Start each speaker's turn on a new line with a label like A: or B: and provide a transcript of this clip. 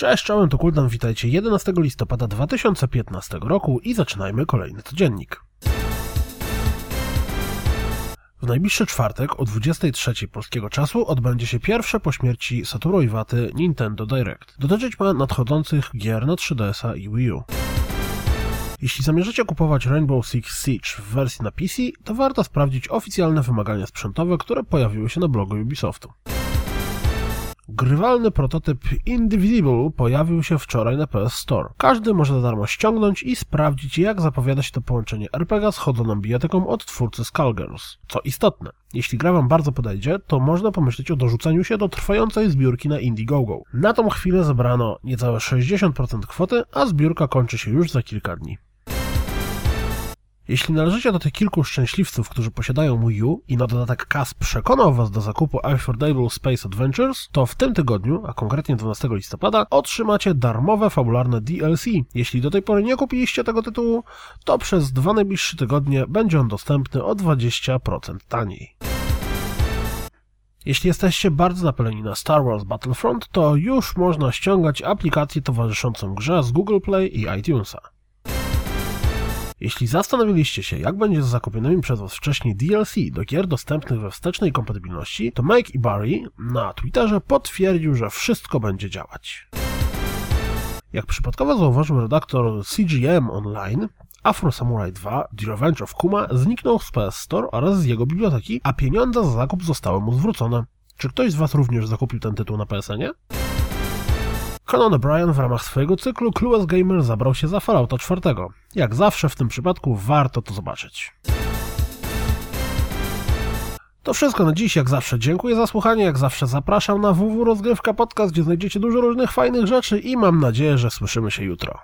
A: Cześć, czołem, to Kuldan, witajcie 11 listopada 2015 roku i zaczynajmy kolejny codziennik. W najbliższy czwartek o 23 polskiego czasu odbędzie się pierwsze po śmierci Satoru Iwaty Nintendo Direct. Dotyczyć ma nadchodzących gier na 3DS-a i Wii U. Jeśli zamierzacie kupować Rainbow Six Siege w wersji na PC, to warto sprawdzić oficjalne wymagania sprzętowe, które pojawiły się na blogu Ubisoftu. Grywalny prototyp Indivisible pojawił się wczoraj na PS Store. Każdy może za darmo ściągnąć i sprawdzić, jak zapowiada się to połączenie RPG z chodzoną bijatyką od twórcy Skullgirls. Co istotne, jeśli gra wam bardzo podejdzie, to można pomyśleć o dorzuceniu się do trwającej zbiórki na Indiegogo. Na tą chwilę zebrano niecałe 60% kwoty, a zbiórka kończy się już za kilka dni. Jeśli należycie do tych kilku szczęśliwców, którzy posiadają Wii U i na dodatek KAS przekonał Was do zakupu Affordable Space Adventures, to w tym tygodniu, a konkretnie 12 listopada, otrzymacie darmowe fabularne DLC. Jeśli do tej pory nie kupiliście tego tytułu, to przez dwa najbliższe tygodnie będzie on dostępny o 20% taniej. Jeśli jesteście bardzo napaleni na Star Wars Battlefront, to już można ściągać aplikację towarzyszącą grze z Google Play i iTunesa. Jeśli zastanowiliście się, jak będzie z zakupionymi przez Was wcześniej DLC do gier dostępnych we wstecznej kompatybilności, to Mike Barry na Twitterze potwierdził, że wszystko będzie działać. Jak przypadkowo zauważył redaktor CGM Online, Afro Samurai 2 The Revenge of Kuma zniknął z PS Store oraz z jego biblioteki, a pieniądze za zakup zostały mu zwrócone. Czy ktoś z Was również zakupił ten tytuł na PSN-ie? Conan O'Brien w ramach swojego cyklu Clueless Gamer zabrał się za Fallouta 4. Jak zawsze w tym przypadku warto to zobaczyć. To wszystko na dziś, jak zawsze dziękuję za słuchanie, jak zawsze zapraszam na www Rozgrywka Podcast, gdzie znajdziecie dużo różnych fajnych rzeczy i mam nadzieję, że słyszymy się jutro.